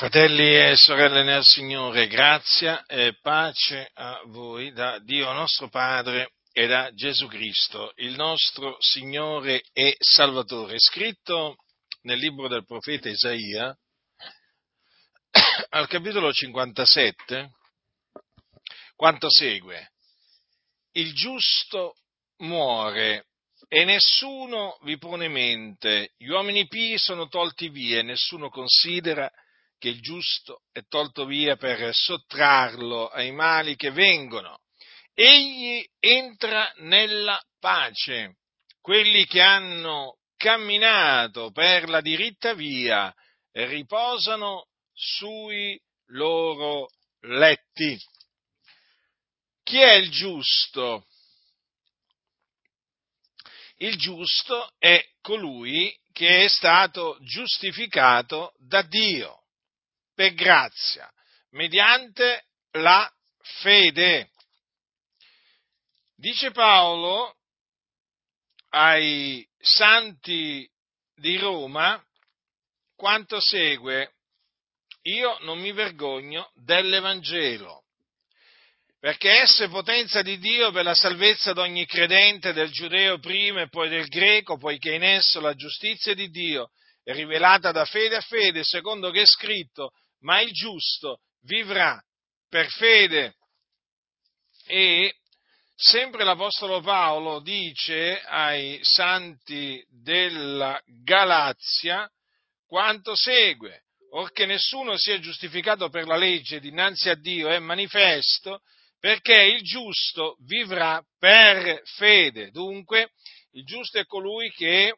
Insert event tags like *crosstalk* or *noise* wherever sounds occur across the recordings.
Fratelli e sorelle nel Signore, grazia e pace a voi da Dio nostro Padre e da Gesù Cristo, il nostro Signore e Salvatore. Scritto nel libro del profeta Isaia, al capitolo 57, quanto segue. Il giusto muore e nessuno vi pone mente, gli uomini pii sono tolti via e nessuno considera che il giusto è tolto via per sottrarlo ai mali che vengono. Egli entra nella pace. Quelli che hanno camminato per la diritta via riposano sui loro letti. Chi è il giusto? Il giusto è colui che è stato giustificato da Dio per grazia, mediante la fede. Dice Paolo ai santi di Roma quanto segue, io non mi vergogno dell'Evangelo, perché essa è potenza di Dio per la salvezza di ogni credente, del giudeo prima e poi del greco, poiché in esso la giustizia di Dio è rivelata da fede a fede, secondo che è scritto, ma il giusto vivrà per fede. E sempre l'Apostolo Paolo dice ai santi della Galazia quanto segue, orché nessuno sia giustificato per la legge dinanzi a Dio è manifesto, perché il giusto vivrà per fede. Dunque, il giusto è colui che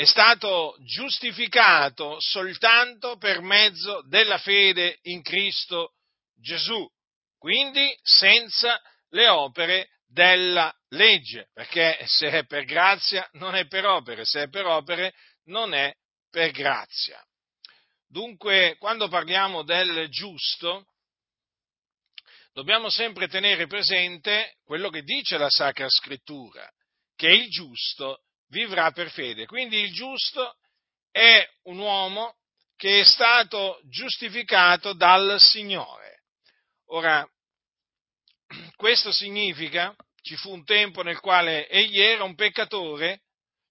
è stato giustificato soltanto per mezzo della fede in Cristo Gesù, quindi senza le opere della legge, perché se è per grazia non è per opere, se è per opere non è per grazia. Dunque, quando parliamo del giusto, dobbiamo sempre tenere presente quello che dice la Sacra Scrittura, che il giusto vivrà per fede. Quindi il giusto è un uomo che è stato giustificato dal Signore. Ora, questo significa, ci fu un tempo nel quale egli era un peccatore,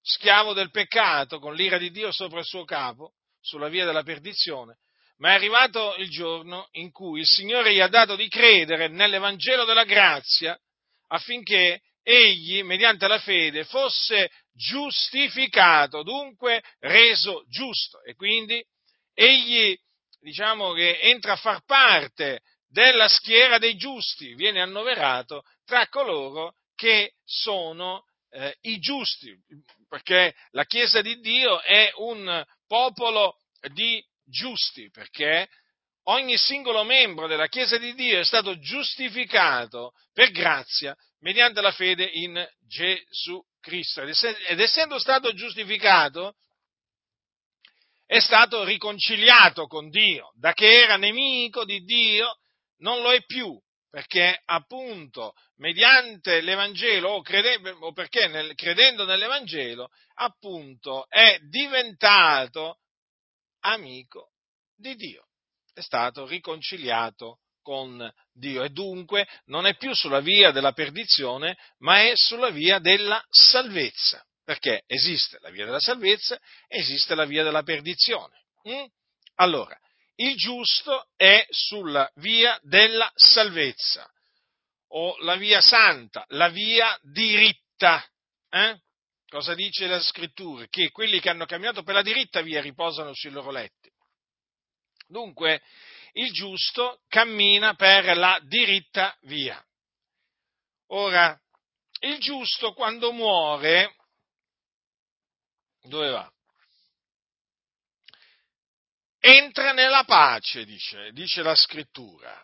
schiavo del peccato, con l'ira di Dio sopra il suo capo, sulla via della perdizione, ma è arrivato il giorno in cui il Signore gli ha dato di credere nell'Evangelo della grazia affinché egli, mediante la fede, fosse giustificato, dunque reso giusto. E quindi egli, diciamo che entra a far parte della schiera dei giusti, viene annoverato tra coloro che sono eh, i giusti, perché la Chiesa di Dio è un popolo di giusti, perché ogni singolo membro della Chiesa di Dio è stato giustificato per grazia mediante la fede in Gesù Cristo. Ed essendo stato giustificato, è stato riconciliato con Dio, da che era nemico di Dio, non lo è più, perché appunto mediante l'Evangelo o, crede, o perché nel, credendo nell'Evangelo, appunto è diventato amico di Dio, è stato riconciliato con Dio e dunque non è più sulla via della perdizione, ma è sulla via della salvezza, perché esiste la via della salvezza esiste la via della perdizione. Mm? Allora, il giusto è sulla via della salvezza, o la via santa, la via diritta. Eh? Cosa dice la scrittura? Che quelli che hanno camminato per la diritta via riposano sui loro letti. Dunque, il giusto cammina per la diritta via. Ora, il giusto quando muore, dove va? Entra nella pace, dice, dice la scrittura.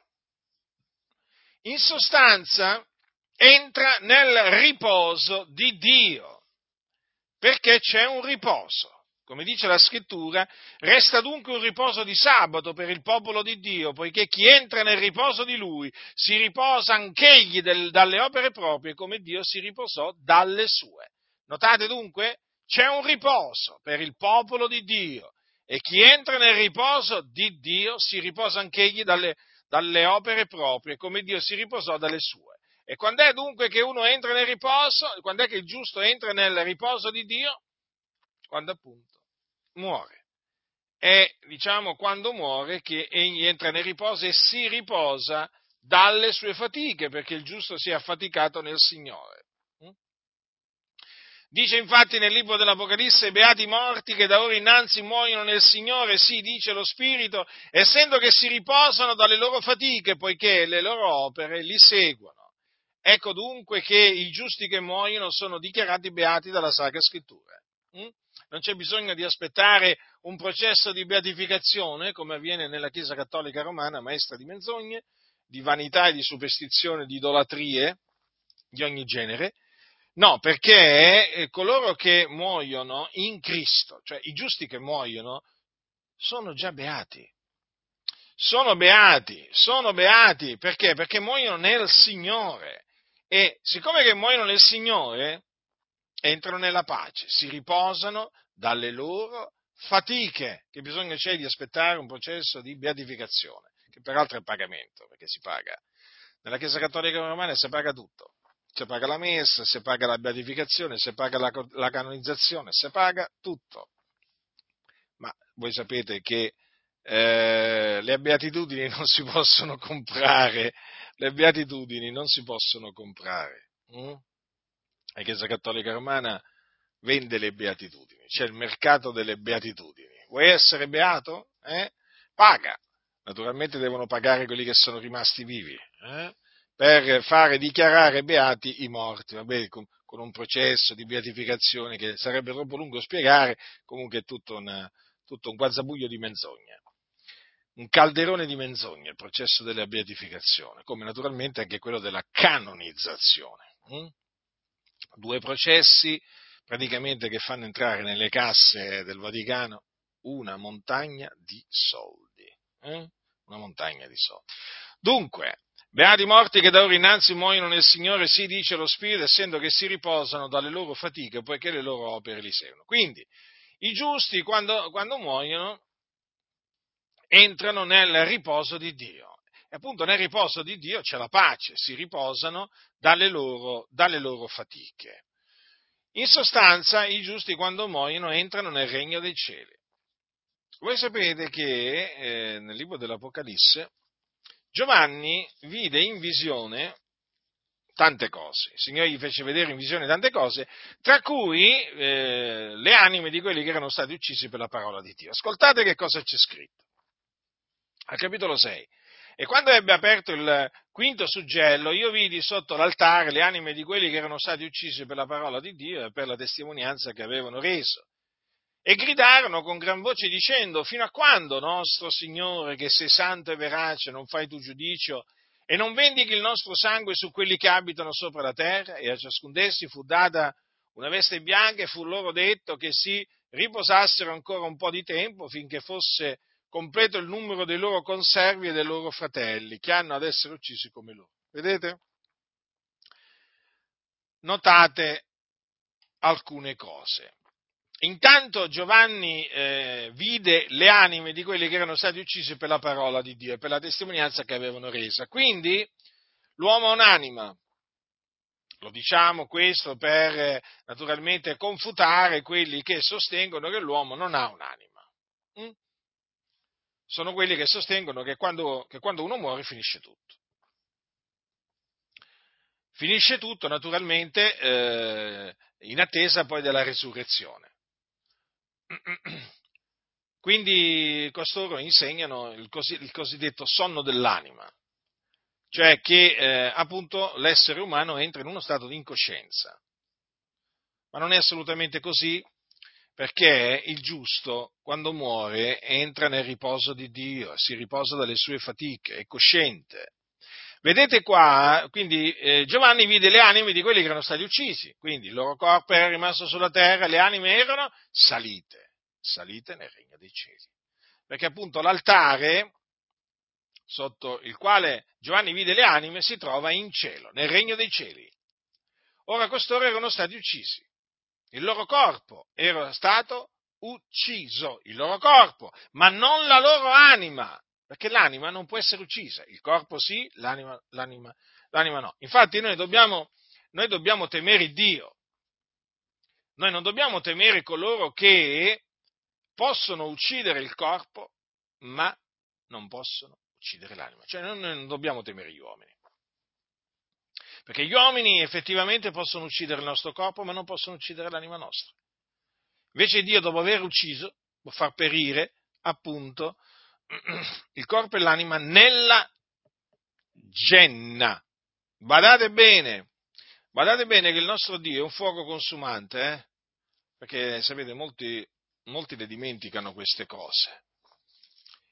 In sostanza, entra nel riposo di Dio, perché c'è un riposo come dice la scrittura, resta dunque un riposo di sabato per il popolo di Dio, poiché chi entra nel riposo di lui si riposa anch'egli del, dalle opere proprie come Dio si riposò dalle sue. Notate dunque, c'è un riposo per il popolo di Dio E chi entra nel riposo di Dio si riposa anch'egli dalle, dalle opere proprie, come Dio si riposò dalle sue. E quando è dunque che uno entra nel riposo? Quando è che il giusto entra nel riposo di Dio? Quando appunto muore. È, diciamo, quando muore che egli entra nel riposo e si riposa dalle sue fatiche, perché il giusto si è affaticato nel Signore. Dice infatti nel libro dell'Apocalisse, beati morti che da ora innanzi muoiono nel Signore, sì, dice lo Spirito, essendo che si riposano dalle loro fatiche, poiché le loro opere li seguono. Ecco dunque che i giusti che muoiono sono dichiarati beati dalla Sacra Scrittura. Non c'è bisogno di aspettare un processo di beatificazione, come avviene nella Chiesa Cattolica Romana, maestra di menzogne, di vanità e di superstizione, di idolatrie di ogni genere, No, perché eh, coloro che muoiono in Cristo, cioè i giusti che muoiono, sono già beati. Sono beati, sono beati, perché? Perché muoiono nel Signore. E siccome che muoiono nel Signore, entrano nella pace, si riposano dalle loro fatiche, che bisogna c'è di aspettare un processo di beatificazione, che peraltro è pagamento, perché si paga. Nella Chiesa Cattolica Romana si paga tutto si paga la messa, si paga la beatificazione, si paga la, la canonizzazione, si paga tutto. Ma voi sapete che eh, le beatitudini *laughs* non si possono comprare, le beatitudini non si possono comprare. Hm? La Chiesa Cattolica Romana vende le beatitudini, c'è il mercato delle beatitudini. Vuoi essere beato? Eh? Paga. Naturalmente devono pagare quelli che sono rimasti vivi. Eh? per fare dichiarare beati i morti, vabbè, con, con, un processo di beatificazione che sarebbe troppo lungo spiegare, comunque è tutto, una, tutto un guazzabuglio di menzogne, un calderone di menzogne il processo della beatificazione, come naturalmente anche quello della canonizzazione. Due processi praticamente che fanno entrare nelle casse del Vaticano una montagna di soldi. Eh? Una montagna di soldi. Dunque, Beati morti che da ora innanzi muoiono nel Signore, sì dice lo Spirito, essendo che si riposano dalle loro fatiche, poiché le loro opere li seguono. Quindi, i giusti quando, quando muoiono entrano nel riposo di Dio. E appunto nel riposo di Dio c'è la pace, si riposano dalle loro, dalle loro fatiche. In sostanza, i giusti quando muoiono entrano nel regno dei cieli. Voi sapete che eh, nel libro dell'Apocalisse Giovanni vide in visione tante cose. Il Signore gli fece vedere in visione tante cose, tra cui eh, le anime di quelli che erano stati uccisi per la parola di Dio. Ascoltate che cosa c'è scritto. Al capitolo 6. E quando ebbe aperto il quinto suggello, io vidi sotto l'altare le anime di quelli che erano stati uccisi per la parola di Dio e per la testimonianza che avevano reso e gridarono con gran voce dicendo, fino a quando, nostro Signore, che sei santo e verace, non fai tu giudicio e non vendichi il nostro sangue su quelli che abitano sopra la terra? E a ciascun d'essi fu data una veste bianca e fu loro detto che si riposassero ancora un po' di tempo finché fosse completo il numero dei loro conservi e dei loro fratelli, che hanno ad essere uccisi come loro. Vedete? Notate alcune cose. Intanto Giovanni eh, vide le anime di quelli che erano stati uccisi per la parola di Dio e per la testimonianza che avevano resa. Quindi l'uomo ha un'anima. Lo diciamo questo per naturalmente confutare quelli che sostengono che l'uomo non ha un'anima. Mm? Sono quelli che sostengono che quando, che quando uno muore finisce tutto. Finisce tutto naturalmente eh, in attesa poi della resurrezione. *clears throat* Quindi costoro insegnano il, cosiddetto sonno dell'anima, cioè che eh, appunto l'essere umano entra in uno stato di incoscienza. Ma non è assolutamente così, perché il giusto, quando muore, entra nel riposo di Dio, si riposa dalle sue fatiche, è cosciente. Vedete qua, quindi eh, Giovanni vide le anime di quelli che erano stati uccisi, quindi il loro corpo era rimasto sulla terra, le anime erano salite, salite nel regno dei cieli. Perché appunto l'altare sotto il quale Giovanni vide le anime si trova in cielo, nel regno dei cieli. Ora costoro erano stati uccisi, il loro corpo era stato ucciso il loro corpo, ma non la loro anima, perché l'anima non può essere uccisa, il corpo sì, l'anima, l'anima, l'anima no. Infatti noi dobbiamo, noi dobbiamo temere Dio, noi non dobbiamo temere coloro che possono uccidere il corpo, ma non possono uccidere l'anima. Cioè noi non dobbiamo temere gli uomini. Perché gli uomini effettivamente possono uccidere il nostro corpo, ma non possono uccidere l'anima nostra. Invece Dio, dopo aver ucciso, può far perire, appunto, *clears throat* il corpo e l'anima nella genna. Badate bene, badate bene che il nostro Dio è un fuoco consumante, eh? perché sapete, molti, molti le dimenticano queste cose.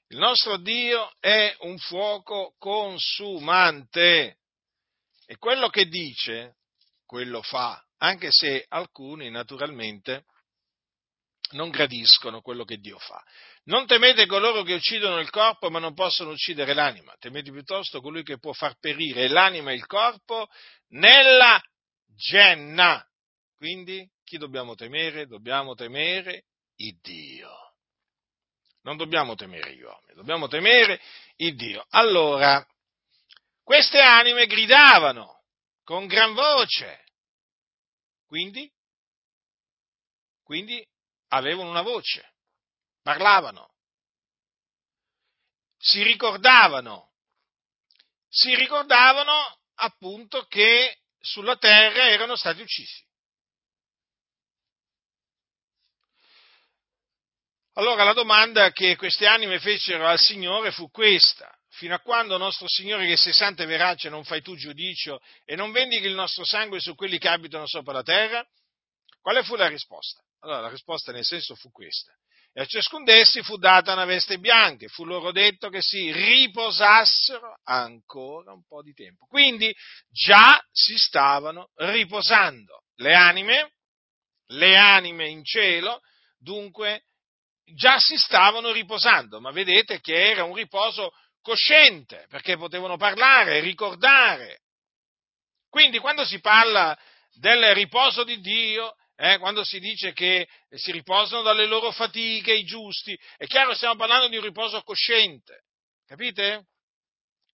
Il nostro Dio è un fuoco consumante e quello che dice, quello fa, anche se alcuni naturalmente non gradiscono quello che Dio fa. Non temete coloro che uccidono il corpo ma non possono uccidere l'anima, temete piuttosto colui che può far perire l'anima e il corpo nella genna. Quindi chi dobbiamo temere? Dobbiamo temere il Dio. Non dobbiamo temere gli uomini, dobbiamo temere il Dio. Allora, queste anime gridavano con gran voce. Quindi, quindi avevano una voce, parlavano, si ricordavano, si ricordavano appunto che sulla terra erano stati uccisi. Allora la domanda che queste anime fecero al Signore fu questa, fino a quando nostro Signore che sei santo e verace non fai tu giudicio e non vendichi il nostro sangue su quelli che abitano sopra la terra? Quale fu la risposta? Allora la risposta nel senso fu questa. E a ciascun d'essi fu data una veste bianca e fu loro detto che si riposassero ancora un po' di tempo. Quindi già si stavano riposando. Le anime, le anime in cielo, dunque già si stavano riposando, ma vedete che era un riposo cosciente, perché potevano parlare, ricordare. Quindi quando si parla del riposo di Dio, eh, quando si dice che si riposano dalle loro fatiche i giusti, è chiaro che stiamo parlando di un riposo cosciente, capite?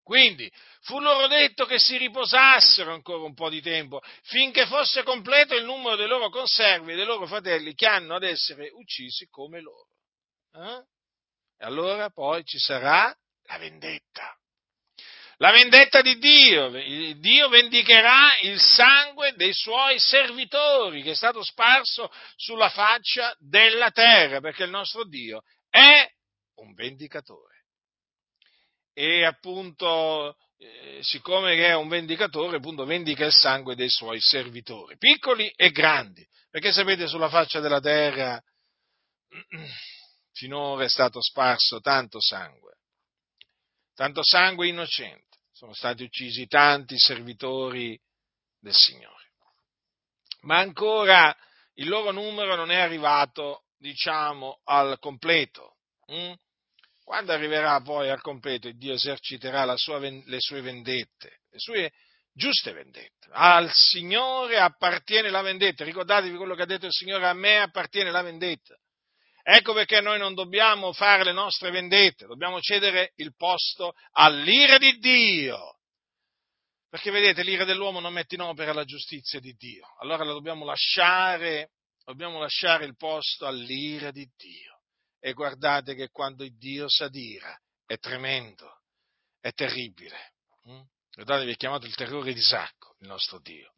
Quindi fu loro detto che si riposassero ancora un po' di tempo, finché fosse completo il numero dei loro conservi e dei loro fratelli che hanno ad essere uccisi come loro. Eh? E allora poi ci sarà la vendetta. La vendetta di Dio, Dio vendicherà il sangue dei suoi servitori che è stato sparso sulla faccia della terra, perché il nostro Dio è un vendicatore. E appunto, eh, siccome è un vendicatore, appunto vendica il sangue dei suoi servitori, piccoli e grandi, perché sapete sulla faccia della terra *clears throat* finora è stato sparso tanto sangue, tanto sangue innocente sono stati uccisi tanti servitori del Signore. Ma ancora il loro numero non è arrivato, diciamo, al completo. Mm? Quando arriverà poi al completo, Dio eserciterà sua, le sue vendette, le sue giuste vendette. Al Signore appartiene la vendetta. Ricordatevi quello che ha detto il Signore, a me appartiene la vendetta. Ecco perché noi non dobbiamo fare le nostre vendette, dobbiamo cedere il posto all'ira di Dio. Perché vedete, l'ira dell'uomo non mette in opera la giustizia di Dio. Allora la dobbiamo lasciare, dobbiamo lasciare il posto all'ira di Dio. E guardate che quando Dio s'adira è tremendo, è terribile. Mm? Guardate, è chiamato il terrore di Sacco, il nostro Dio.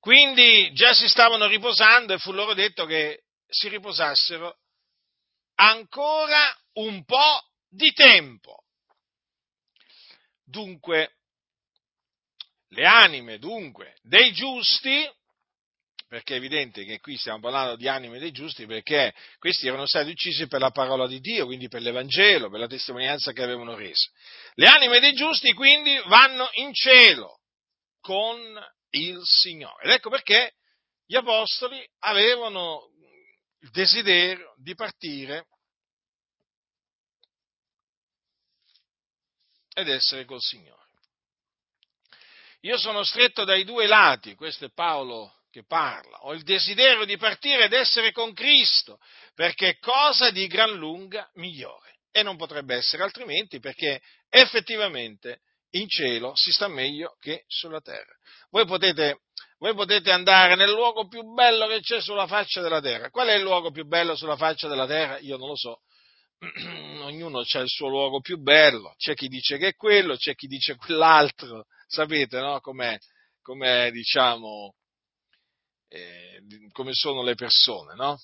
Quindi già si stavano riposando e fu loro detto che si riposassero ancora un po' di tempo. Dunque, le anime dunque dei giusti, perché è evidente che qui stiamo parlando di anime dei giusti, perché questi erano stati uccisi per la parola di Dio, quindi per l'Evangelo, per la testimonianza che avevano reso. Le anime dei giusti quindi vanno in cielo con il Signore. Ed ecco perché gli apostoli avevano il desiderio di partire ed essere col Signore. Io sono stretto dai due lati, questo è Paolo che parla, ho il desiderio di partire ed essere con Cristo, perché è cosa di gran lunga migliore. E non potrebbe essere altrimenti perché effettivamente in cielo si sta meglio che sulla terra. Voi potete, voi potete, andare nel luogo più bello che c'è sulla faccia della terra. Qual è il luogo più bello sulla faccia della terra? Io non lo so. *clears throat* Ognuno ha il suo luogo più bello. C'è chi dice che è quello, c'è chi dice quell'altro. Sapete, no? Com'è, com'è diciamo, eh, come sono le persone, no?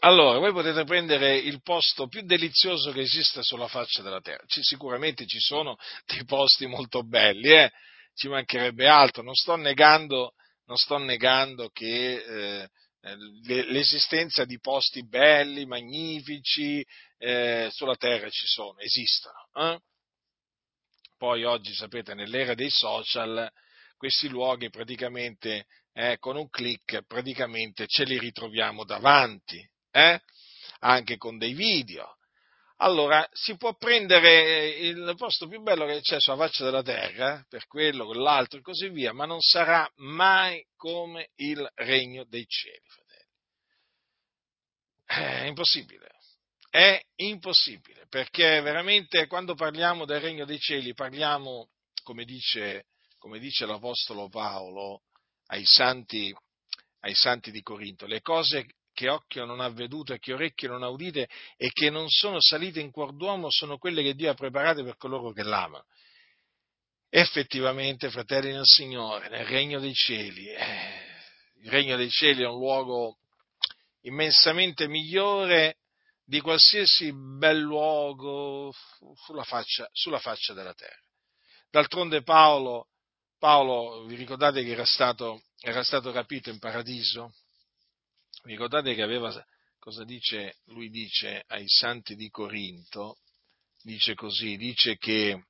Allora, voi potete prendere il posto più delizioso che esista sulla faccia della terra. Ci, sicuramente ci sono dei posti molto belli, eh? Ci mancherebbe altro. Non sto negando, non sto negando che eh, l'esistenza di posti belli, magnifici eh, sulla terra ci sono, esistono. Eh? Poi oggi, sapete, nell'era dei social, questi luoghi praticamente eh, con un clic praticamente ce li ritroviamo davanti eh? anche con dei video. Allora, si può prendere il posto più bello che c'è sulla faccia della terra, eh, per quello, quell'altro e così via, ma non sarà mai come il regno dei cieli, fratelli. È impossibile. È impossibile, perché veramente quando parliamo del regno dei cieli parliamo, come dice, come dice l'Apostolo Paolo ai santi, ai santi di Corinto, le cose che occhio non ha veduto e che orecchio non ha udite e che non sono salite in cuor d'uomo sono quelle che Dio ha preparate per coloro che l'amano. Effettivamente, fratelli del Signore, nel regno dei cieli, eh, il regno dei cieli è un luogo immensamente migliore di qualsiasi bel luogo sulla faccia, sulla faccia della terra. D'altronde Paolo, Paolo, vi ricordate che era stato, era stato rapito in paradiso? Ricordate che aveva, cosa dice? Lui dice ai santi di Corinto, dice così, dice che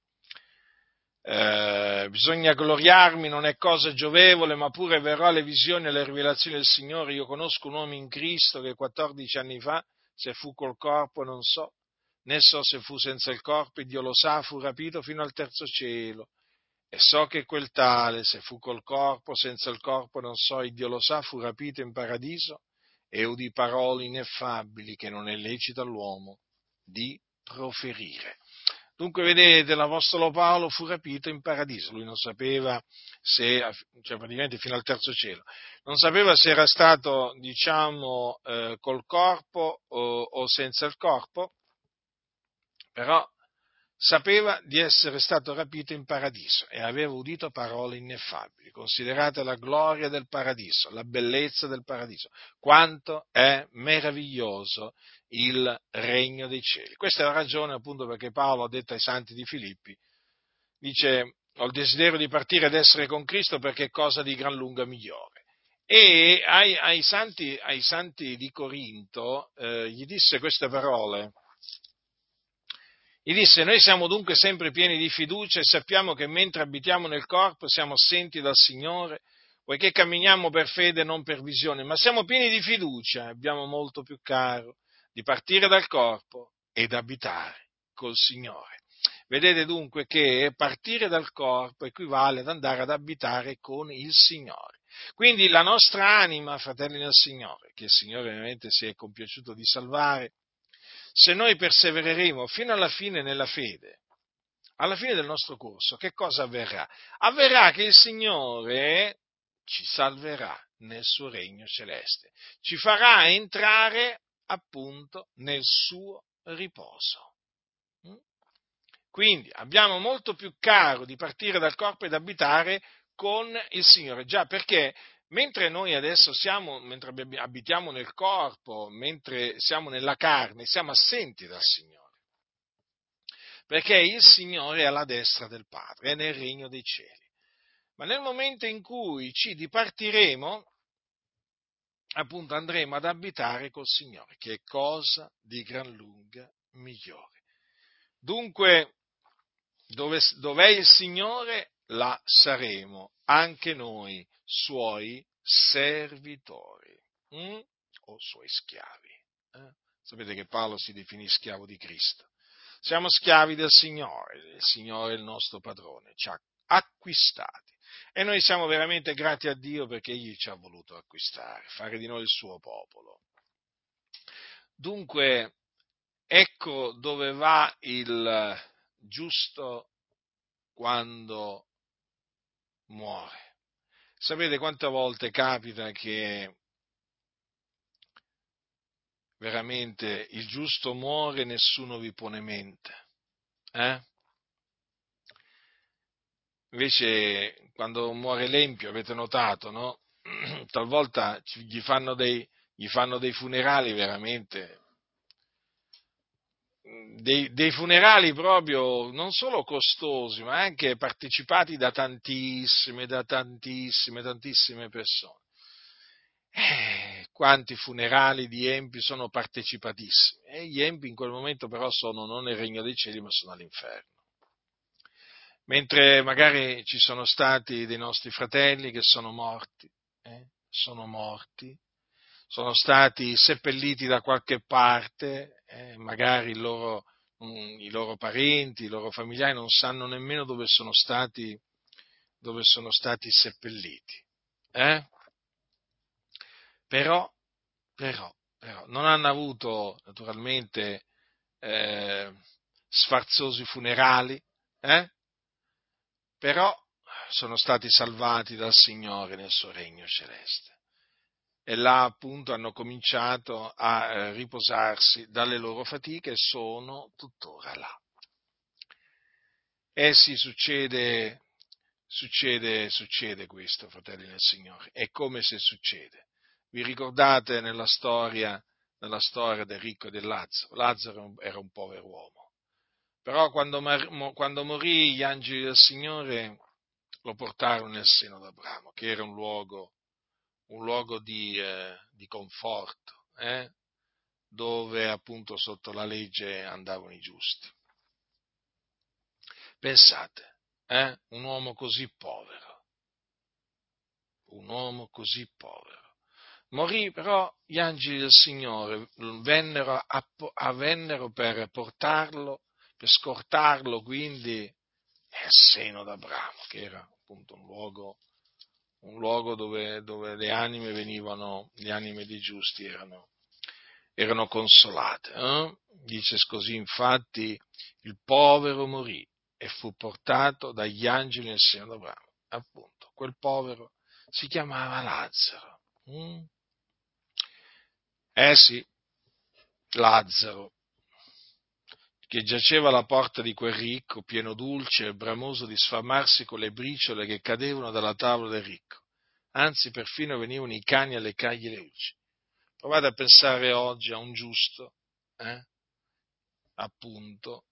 eh, bisogna gloriarmi, non è cosa giovevole, ma pure verrò alle visioni e alle rivelazioni del Signore. Io conosco un uomo in Cristo che 14 anni fa, se fu col corpo non so, né so se fu senza il corpo, e Dio lo sa, fu rapito fino al terzo cielo. E so che quel tale, se fu col corpo, senza il corpo non so, e Dio lo sa, fu rapito in paradiso e udì parole ineffabili che non è lecito all'uomo di proferire. Dunque, vedete, l'Apostolo Paolo fu rapito in paradiso, lui non sapeva se, cioè praticamente fino al terzo cielo, non sapeva se era stato, diciamo, eh, col corpo o, o senza il corpo, però sapeva di essere stato rapito in paradiso e aveva udito parole ineffabili. Considerate la gloria del paradiso, la bellezza del paradiso, quanto è meraviglioso il regno dei cieli. Questa è la ragione appunto perché Paolo ha detto ai santi di Filippi, dice ho il desiderio di partire ed essere con Cristo perché è cosa di gran lunga migliore. E ai, ai, santi, ai santi, di Corinto eh, gli disse queste parole, gli disse, noi siamo dunque sempre pieni di fiducia e sappiamo che mentre abitiamo nel corpo siamo assenti dal Signore, poiché camminiamo per fede e non per visione, ma siamo pieni di fiducia, abbiamo molto più caro di partire dal corpo ed abitare col Signore. Vedete dunque che partire dal corpo equivale ad andare ad abitare con il Signore. Quindi la nostra anima, fratelli del Signore, che il Signore ovviamente si è compiaciuto di salvare, se noi persevereremo fino alla fine nella fede, alla fine del nostro corso, che cosa avverrà? Avverrà che il Signore ci salverà nel suo regno celeste, ci farà entrare appunto nel suo riposo. Mm? Quindi abbiamo molto più caro di partire dal corpo ed abitare con il Signore, già perché Mentre noi adesso siamo, mentre abitiamo nel corpo, mentre siamo nella carne, siamo assenti dal Signore. Perché il Signore è alla destra del Padre, è nel regno dei cieli. Ma nel momento in cui ci dipartiremo, appunto andremo ad abitare col Signore, che è cosa di gran lunga migliore. Dunque, dove, dov'è il Signore, là saremo anche noi suoi servitori hm? o suoi schiavi. Eh? Sapete che Paolo si definì schiavo di Cristo. Siamo schiavi del Signore, il Signore è il nostro padrone, ci ha acquistati. E noi siamo veramente grati a Dio perché Egli ci ha voluto acquistare, fare di noi il suo popolo. Dunque, ecco dove va il giusto quando muore. Sapete quante volte capita che veramente il giusto muore e nessuno vi pone mente? Eh? Invece, quando muore l'empio, avete notato, no? *clears throat* Talvolta gli fanno, dei, gli fanno dei funerali veramente dei, dei, funerali proprio non solo costosi, ma anche partecipati da tantissime, da tantissime, tantissime persone. Eh, quanti funerali di empi sono partecipatissimi e gli empi in quel momento però sono non nel regno dei cieli ma sono all'inferno mentre magari ci sono stati dei nostri fratelli che sono morti, eh? sono morti, sono stati seppelliti da qualche parte, eh? magari loro, um, i loro, parenti, i loro familiari non sanno nemmeno dove sono stati, dove sono stati seppelliti. Eh? Però, però, però, non hanno avuto naturalmente eh, sfarzosi funerali, eh? però sono stati salvati dal Signore nel suo regno celeste. E là appunto hanno cominciato a eh, riposarsi dalle loro fatiche e sono tuttora là. Eh sì, succede, succede, succede questo, fratelli del Signore, è come se succede. Vi ricordate nella storia, nella storia del ricco e del Lazzaro? Lazzaro era un povero uomo però quando, quando morì gli angeli del Signore lo portarono nel seno d'Abramo, che era un luogo, un luogo di, eh, di conforto, eh? dove appunto sotto la legge andavano i giusti. Pensate, eh? un uomo così povero, un uomo così povero. Morì, però gli angeli del Signore vennero, a, a, vennero per portarlo per scortarlo quindi nel seno d'Abramo, che era appunto un luogo, un luogo dove, dove, le anime venivano, le anime dei giusti erano, erano consolate. Eh? Dice così, infatti, il povero morì e fu portato dagli angeli nel seno d'Abramo. Appunto, quel povero si chiamava Lazzaro. Mm? Eh sì, Lazzaro, che giaceva alla porta di quel ricco, pieno dulce e bramoso di sfamarsi con le briciole che cadevano dalla tavola del ricco. Anzi, perfino venivano i cani a leccargli le ucci. Provate a pensare oggi a un giusto, eh? appunto,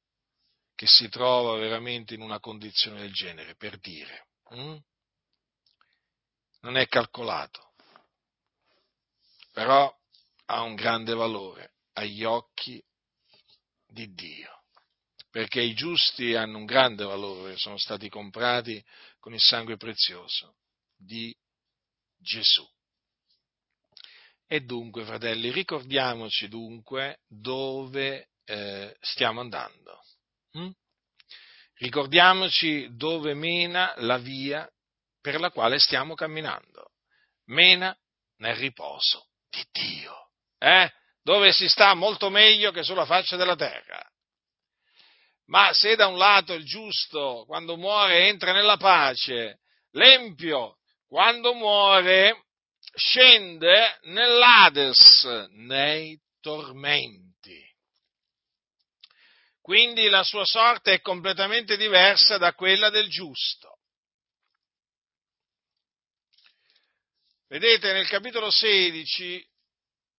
che si trova veramente in una condizione del genere, per dire. Hm? Non è calcolato, però ha un grande valore agli occhi di Dio, perché i giusti hanno un grande valore, sono stati comprati con il sangue prezioso di Gesù. E dunque, fratelli, ricordiamoci dunque dove eh, stiamo andando. Hm? Ricordiamoci dove mena la via per la quale stiamo camminando. Mena nel riposo di Dio. Eh? Dove si sta molto meglio che sulla faccia della terra. Ma se da un lato il giusto quando muore entra nella pace, l'empio quando muore scende nell'Ades, nei tormenti. Quindi la sua sorte è completamente diversa da quella del giusto. Vedete nel capitolo 16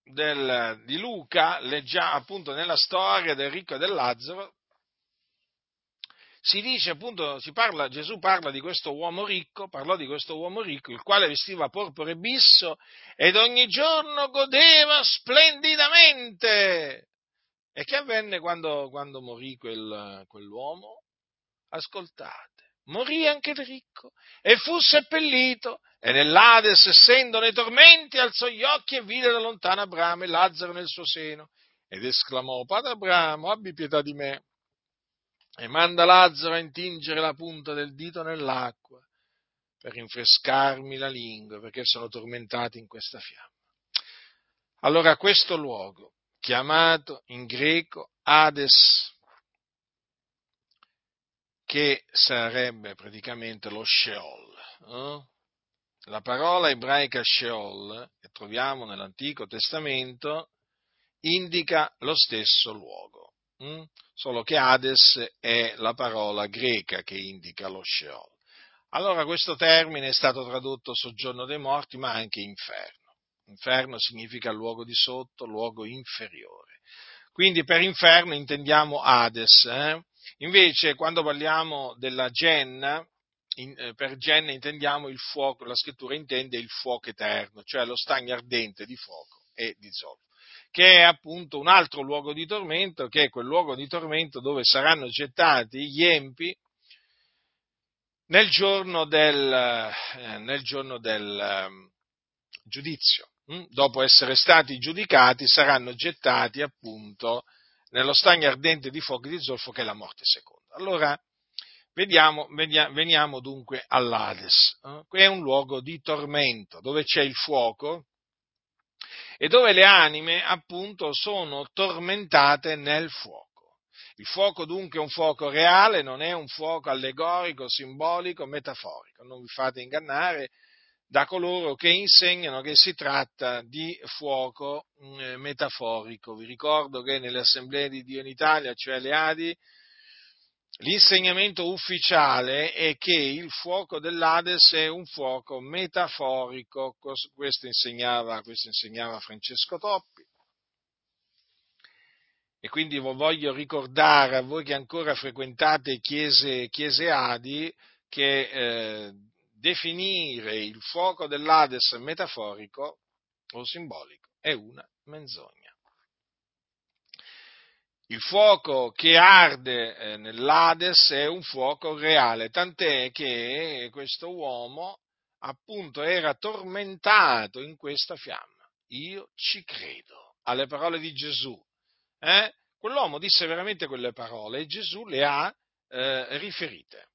del, di Luca, leggiamo appunto nella storia del ricco e del Lazzaro, si dice appunto, si parla, Gesù parla di questo uomo ricco, parlò di questo uomo ricco, il quale vestiva porpore bisso ed ogni giorno godeva splendidamente. E che avvenne quando, quando morì quel, quell'uomo? Ascoltate morì anche il ricco e fu seppellito e nell'Ades, essendo nei tormenti, alzò gli occhi e vide da lontano Abramo e Lazzaro nel suo seno ed esclamò, Padre Abramo, abbi pietà di me e manda Lazzaro a intingere la punta del dito nell'acqua per rinfrescarmi la lingua, perché sono tormentati in questa fiamma. Allora questo luogo, chiamato in greco Hades, che sarebbe praticamente lo Sheol. Eh? La parola ebraica Sheol, che troviamo nell'Antico Testamento, indica lo stesso luogo, hm? solo che Hades è la parola greca che indica lo Sheol. Allora questo termine è stato tradotto soggiorno dei morti, ma anche inferno. Inferno significa luogo di sotto, luogo inferiore. Quindi per inferno intendiamo Hades. Eh? Invece quando parliamo della Genna, in, eh, per Genna intendiamo il fuoco, la scrittura intende il fuoco eterno, cioè lo stagno ardente di fuoco e di zolfo che è appunto un altro luogo di tormento, che è quel luogo di tormento dove saranno gettati gli empi nel giorno del, eh, nel giorno del um, giudizio. Hm? Dopo essere stati giudicati saranno gettati appunto nello stagno ardente di fuoco di zolfo che è la morte seconda. Allora, vediamo, veniamo dunque all'Ades. Eh? Qui è un luogo di tormento, dove c'è il fuoco, e dove le anime appunto sono tormentate nel fuoco. Il fuoco dunque è un fuoco reale, non è un fuoco allegorico, simbolico, metaforico. Non vi fate ingannare da coloro che insegnano che si tratta di fuoco mm, metaforico. Vi ricordo che nelle assemblee di Dio in Italia, cioè le ADI, L'insegnamento ufficiale è che il fuoco dell'Ades è un fuoco metaforico, questo insegnava, questo insegnava Francesco Toppi. E quindi voglio ricordare a voi che ancora frequentate chiese, chiese Adi che eh, definire il fuoco dell'Ades metaforico o simbolico è una menzogna. Il fuoco che arde eh, nell'Ades è un fuoco reale, tant'è che questo uomo appunto era tormentato in questa fiamma. Io ci credo alle parole di Gesù. Eh? Quell'uomo disse veramente quelle parole e Gesù le ha eh, riferite.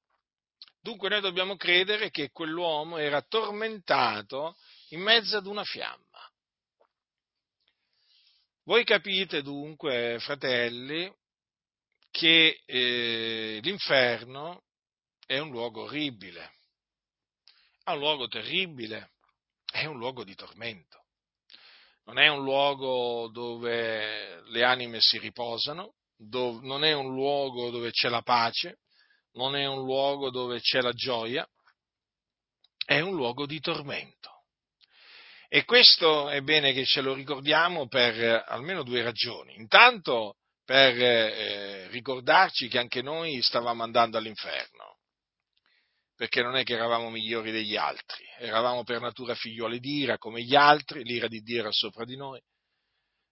Dunque noi dobbiamo credere che quell'uomo era tormentato in mezzo ad una fiamma. Voi capite dunque, fratelli, che eh, l'inferno è un luogo orribile, è un luogo terribile, è un luogo di tormento. Non è un luogo dove le anime si riposano, dove, non è un luogo dove c'è la pace, non è un luogo dove c'è la gioia, è un luogo di tormento. E questo è bene che ce lo ricordiamo per eh, almeno due ragioni. Intanto per eh, ricordarci che anche noi stavamo andando all'inferno, perché non è che eravamo migliori degli altri, eravamo per natura figlioli di ira come gli altri, l'ira di Dio era sopra di noi,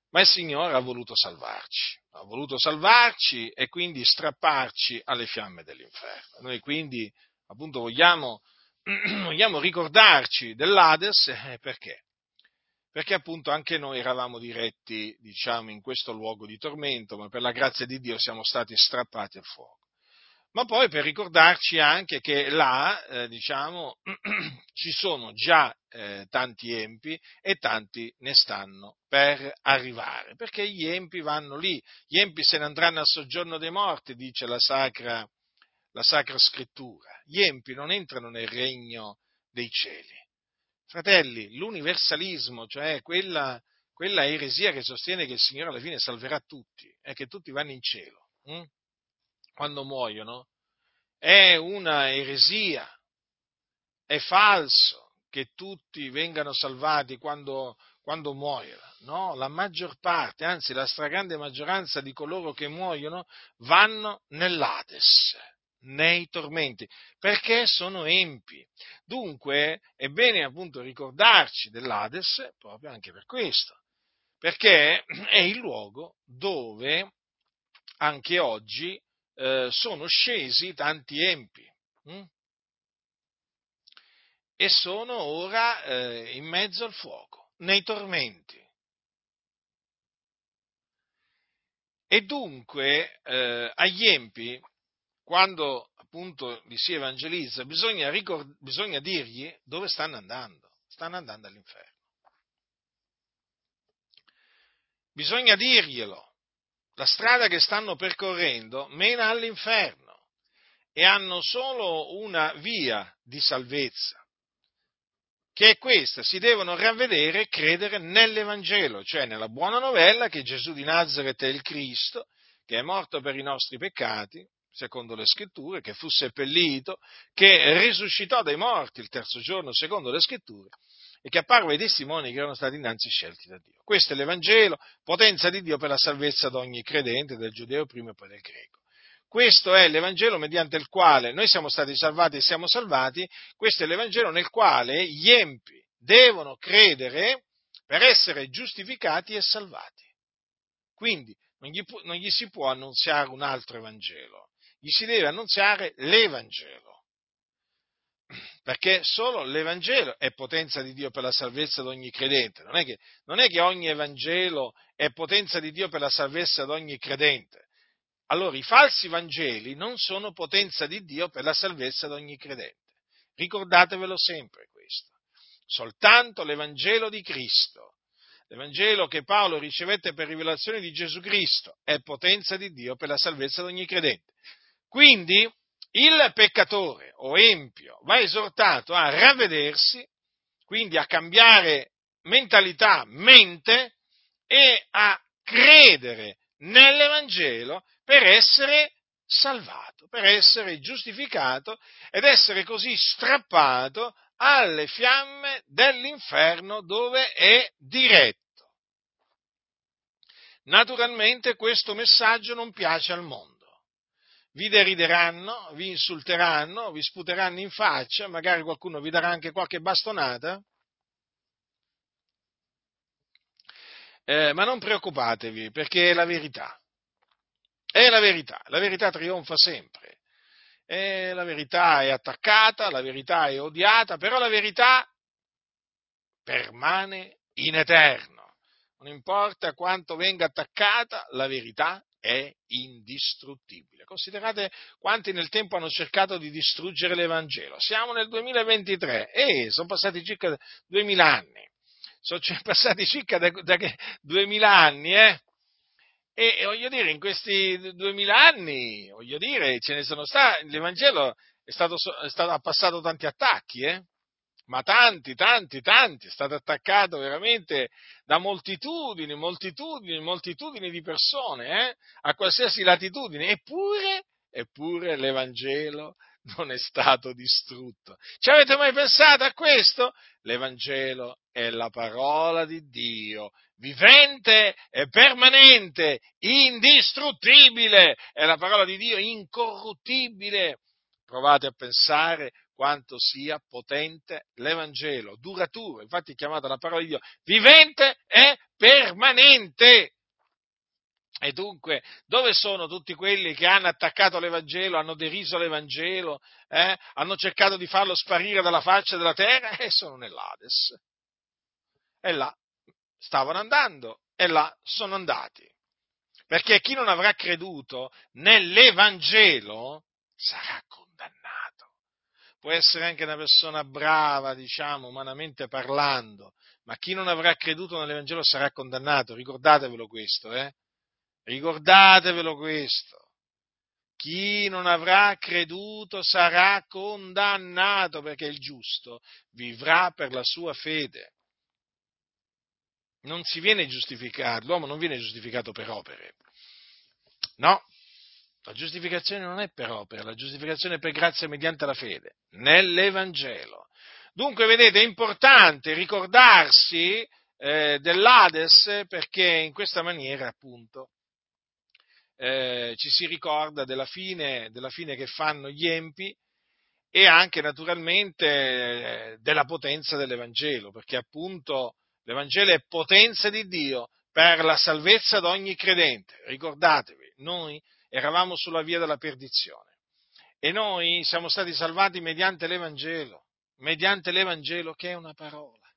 ma il Signore ha voluto salvarci, ha voluto salvarci e quindi strapparci alle fiamme dell'inferno. Noi quindi appunto vogliamo, *clears throat* vogliamo ricordarci dell'Ades eh, perché? Perché appunto anche noi eravamo diretti, diciamo, in questo luogo di tormento, ma per la grazia di Dio siamo stati strappati al fuoco. Ma poi per ricordarci anche che là, eh, diciamo, *clears throat* ci sono già eh, tanti empi e tanti ne stanno per arrivare, perché gli empi vanno lì, gli empi se ne andranno al soggiorno dei morti, dice la sacra, la sacra scrittura, gli empi non entrano nel regno dei cieli Fratelli, l'universalismo, cioè quella, quella, eresia che sostiene che il Signore alla fine salverà tutti e che tutti vanno in cielo hm? quando muoiono, è una eresia, è falso che tutti vengano salvati quando, quando muoiono. No, la maggior parte, anzi la stragrande maggioranza di coloro che muoiono vanno nell'Ades nei tormenti, perché sono empi. Dunque è bene appunto ricordarci dell'Ades proprio anche per questo, perché *clears throat* è il luogo dove anche oggi eh, sono scesi tanti empi hm? e sono ora eh, in mezzo al fuoco, nei tormenti. E dunque eh, agli empi quando appunto li si evangelizza, bisogna, ricord- bisogna dirgli dove stanno andando. Stanno andando all'inferno. Bisogna dirglielo. La strada che stanno percorrendo mena all'inferno e hanno solo una via di salvezza, che è questa, si devono ravvedere e credere nell'Evangelo, cioè nella buona novella che Gesù di Nazareth è il Cristo, che è morto per i nostri peccati, secondo le scritture, che fu seppellito, che risuscitò dai morti il terzo giorno, secondo le scritture, e che apparve ai testimoni che erano stati innanzi scelti da Dio. Questo è l'Evangelo, potenza di Dio per la salvezza di ogni credente, del giudeo prima e poi del greco. Questo è l'Evangelo mediante il quale noi siamo stati salvati e siamo salvati, questo è l'Evangelo nel quale gli empi devono credere per essere giustificati e salvati. Quindi non gli, non gli si può annunziare un altro Evangelo, gli si deve annunziare l'Evangelo perché solo l'Evangelo è potenza di Dio per la salvezza di ogni credente, non è, che, non è che ogni Evangelo è potenza di Dio per la salvezza di ogni credente. Allora i falsi Vangeli non sono potenza di Dio per la salvezza di ogni credente. Ricordatevelo sempre questo. Soltanto l'Evangelo di Cristo, l'Evangelo che Paolo ricevette per rivelazione di Gesù Cristo, è potenza di Dio per la salvezza di ogni credente. Quindi il peccatore o empio va esortato a ravvedersi, quindi a cambiare mentalità, mente e a credere nell'Evangelo per essere salvato, per essere giustificato ed essere così strappato alle fiamme dell'inferno dove è diretto. Naturalmente questo messaggio non piace al mondo vi derideranno, vi insulteranno, vi sputeranno in faccia, magari qualcuno vi darà anche qualche bastonata. Eh, ma non preoccupatevi, perché è la verità. È la verità, la verità trionfa sempre. E la verità è attaccata, la verità è odiata, però la verità permane in eterno. Non importa quanto venga attaccata, la verità è indistruttibile. Considerate quanti nel tempo hanno cercato di distruggere l'Evangelo. Siamo nel 2023 e sono passati circa 2000 anni. Sono *laughs* passati circa da, da 2000 anni, eh? E, e, voglio dire, in questi 2000 anni, voglio dire, ce ne sono stati, l'Evangelo è stato, è stato, ha passato tanti attacchi, eh? Ma tanti, tanti, tanti, è stato attaccato veramente da moltitudini, moltitudini, moltitudini di persone, eh? a qualsiasi latitudine, eppure, eppure l'Evangelo non è stato distrutto. Ci avete mai pensato a questo? L'Evangelo è la parola di Dio, vivente e permanente, indistruttibile, è la parola di Dio incorruttibile. Provate a pensare quanto sia potente l'Evangelo, duraturo, infatti è chiamata la parola di Dio, vivente e permanente. E dunque, dove sono tutti quelli che hanno attaccato l'Evangelo, hanno deriso l'Evangelo, eh? hanno cercato di farlo sparire dalla faccia della terra? E eh, sono nell'Ades. E là stavano andando e là sono andati. Perché chi non avrà creduto nell'Evangelo sarà condannato può essere anche una persona brava, diciamo, umanamente parlando, ma chi non avrà creduto nell'Evangelo sarà condannato, ricordatevelo questo, eh? Ricordatevelo questo. Chi non avrà creduto sarà condannato perché il giusto vivrà per la sua fede. Non si viene giustificato, l'uomo non viene giustificato per opere. No, la giustificazione non è per opera, la giustificazione è per grazia mediante la fede, nell'Evangelo. Dunque, vedete, è importante ricordarsi eh, dell'Ades perché in questa maniera, appunto, eh, ci si ricorda della fine, della fine, che fanno gli empi e anche naturalmente della potenza dell'Evangelo, perché appunto l'Evangelo è potenza di Dio per la salvezza di ogni credente. Ricordatevi, noi eravamo sulla via della perdizione. E noi siamo stati salvati mediante l'Evangelo, mediante l'Evangelo che è una parola,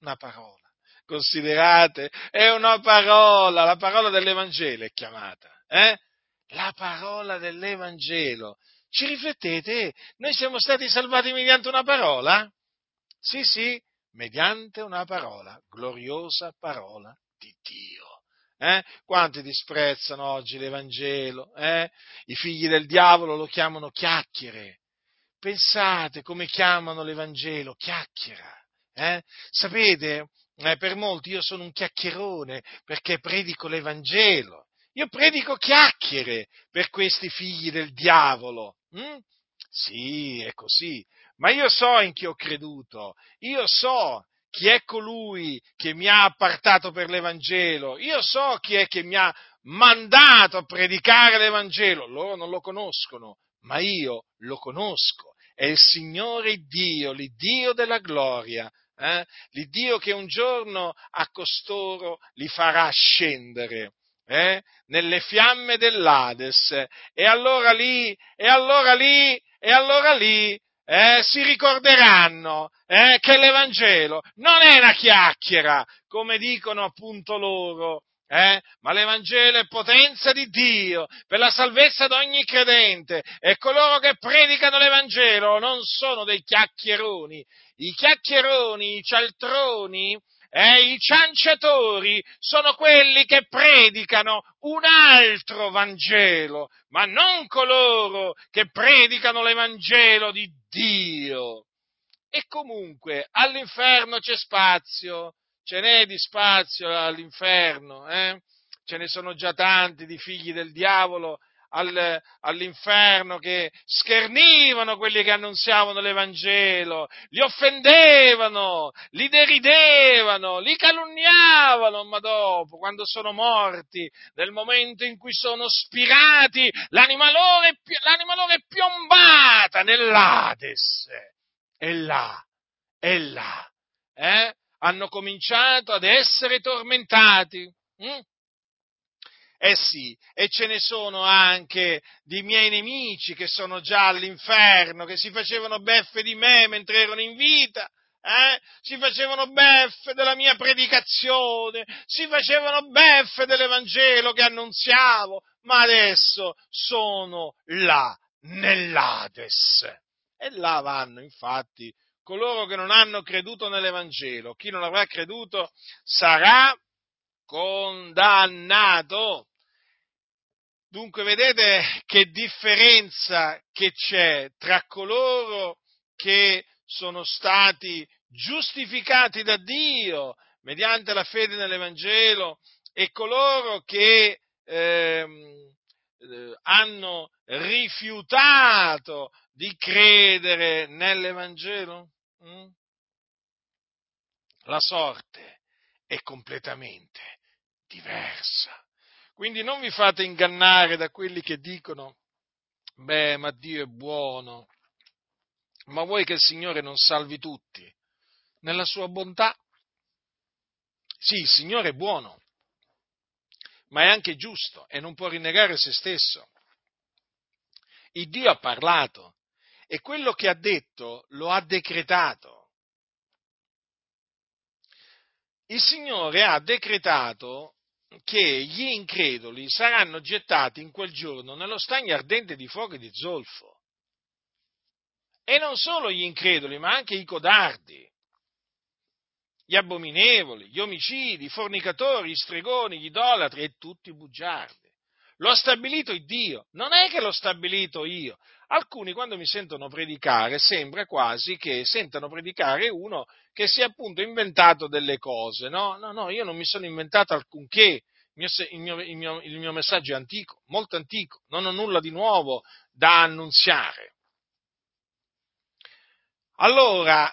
una parola. Considerate, è una parola, la parola dell'Evangelo è chiamata. Eh? la parola dell'Evangelo. Ci riflettete? Noi siamo stati salvati mediante una parola? Sì, sì, mediante una parola, gloriosa parola di Dio. Eh? Quanti disprezzano oggi l'Evangelo? Eh? I figli del diavolo lo chiamano chiacchiere. Pensate come chiamano l'Evangelo, chiacchiera. Eh? Sapete, eh, per molti io sono un chiacchierone perché predico l'Evangelo. Io predico chiacchiere per questi figli del diavolo. Hm? Sì, è così. Ma io so in chi ho creduto. Io so chi è colui che mi ha appartato per l'Evangelo. Io so chi è che mi ha mandato a predicare l'Evangelo. Loro non lo conoscono, ma io lo conosco. È il Signore Dio, l'Iddio della gloria, eh? l'Iddio che un giorno a costoro li farà scendere. Eh? nelle fiamme dell'Ades e allora lì, e allora lì, e allora lì eh, si ricorderanno eh, che l'Evangelo non è una chiacchiera, come dicono appunto loro, eh, ma l'Evangelo è potenza di Dio per la salvezza di ogni credente e coloro che predicano l'Evangelo non sono dei chiacchieroni, i chiacchieroni, i cialtroni, eh, i cianciatori sono quelli che predicano un altro Vangelo, ma non coloro che predicano l'Evangelo di Dio. E comunque all'inferno c'è spazio, ce n'è di spazio all'inferno, eh? ce ne sono già tanti di figli del diavolo al, all'inferno che schernivano quelli che annunziavano l'Evangelo, li offendevano, li deridevano, li calunniavano, ma dopo, quando sono morti, nel momento in cui sono spirati, l'anima loro è, l'anima loro è piombata nell'Ades. E là, e là, eh? hanno cominciato ad essere tormentati. Hm? Eh sì, e ce ne sono anche di miei nemici che sono già all'inferno, che si facevano beffe di me mentre erano in vita, eh? si facevano beffe della mia predicazione, si facevano beffe dell'Evangelo che annunziavo, ma adesso sono là, nell'Ades. E là vanno, infatti, coloro che non hanno creduto nell'Evangelo. Chi non avrà creduto sarà condannato. Dunque vedete che differenza che c'è tra coloro che sono stati giustificati da Dio mediante la fede nell'Evangelo e coloro che ehm, eh, hanno rifiutato di credere nell'Evangelo? Mm? La sorte è completamente diversa. Quindi non vi fate ingannare da quelli che dicono, beh, ma Dio è buono, ma vuoi che il Signore non salvi tutti? Nella sua bontà? Sì, il Signore è buono, ma è anche giusto e non può rinnegare se stesso. Il Dio ha parlato e quello che ha detto lo ha decretato. Il Signore ha decretato che gli increduli saranno gettati in quel giorno nello stagno ardente di fuoco e di zolfo. E non solo gli increduli, ma anche i codardi, gli abominevoli, gli omicidi, i fornicatori, gli stregoni, gli idolatri e tutti i bugiardi. Lo ha stabilito il Dio, non è che l'ho stabilito io. Alcuni quando mi sentono predicare sembra quasi che sentano predicare uno che si è appunto inventato delle cose. No, no, no, io non mi sono inventato alcunché. Il mio, il, mio, il mio, messaggio è antico, molto antico, non ho nulla di nuovo da annunziare. Allora,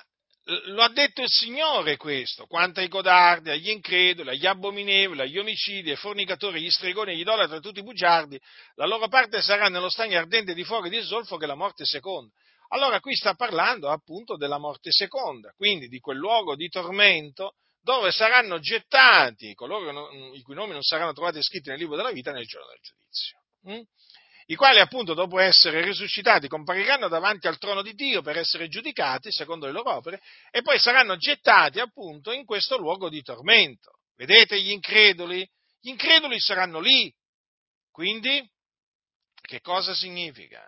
lo ha detto il Signore questo, quanto ai codardi, agli increduli, agli abominevoli, agli omicidi, ai fornicatori, agli stregoni, agli idolatri, a tutti i bugiardi, la loro parte sarà nello stagno ardente di fuoco e di zolfo che la morte seconda. Allora qui sta parlando appunto della morte seconda, quindi di quel luogo di tormento dove saranno gettati coloro i cui nomi non saranno trovati scritti nel libro della vita nel giorno del giudizio. Mm? i quali appunto dopo essere risuscitati compariranno davanti al trono di Dio per essere giudicati secondo le loro opere e poi saranno gettati appunto in questo luogo di tormento. Vedete gli increduli? Gli increduli saranno lì. Quindi che cosa significa?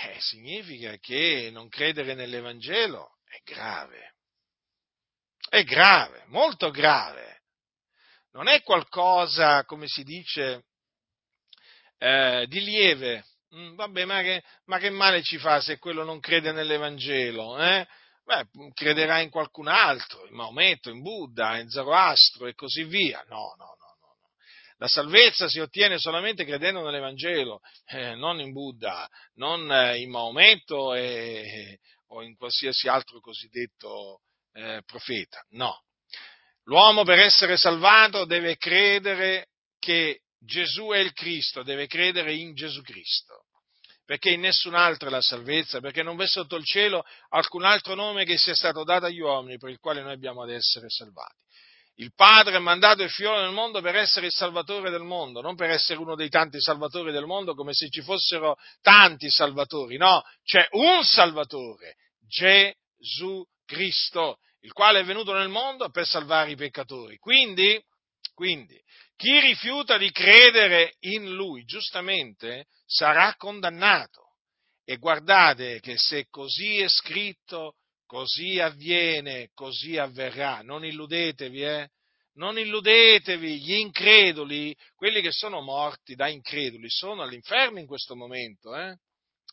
Eh, significa che non credere nell'Evangelo è grave. È grave, molto grave. Non è qualcosa, come si dice, eh, di lieve. Mm, vabbè, ma che, ma che, male ci fa se quello non crede nell'Evangelo? Eh? Beh, crederà in qualcun altro, in Maometto, in Buddha, in Zoroastro e così via. No, no, no. La salvezza si ottiene solamente credendo nell'Evangelo, eh, non in Buddha, non eh, in Maometto e, o in qualsiasi altro cosiddetto eh, profeta. No. L'uomo per essere salvato deve credere che Gesù è il Cristo, deve credere in Gesù Cristo perché in nessun altro è la salvezza, perché non v'è sotto il cielo alcun altro nome che sia stato dato agli uomini per il quale noi abbiamo ad essere salvati. Il Padre ha mandato il figlio nel mondo per essere il salvatore del mondo, non per essere uno dei tanti salvatori del mondo come se ci fossero tanti salvatori, no, c'è un salvatore, Gesù Cristo, il quale è venuto nel mondo per salvare i peccatori. Quindi, quindi chi rifiuta di credere in lui, giustamente, sarà condannato. E guardate che se così è scritto, Così avviene, così avverrà. Non illudetevi, eh? Non illudetevi, gli increduli, quelli che sono morti da increduli, sono all'inferno in questo momento, eh?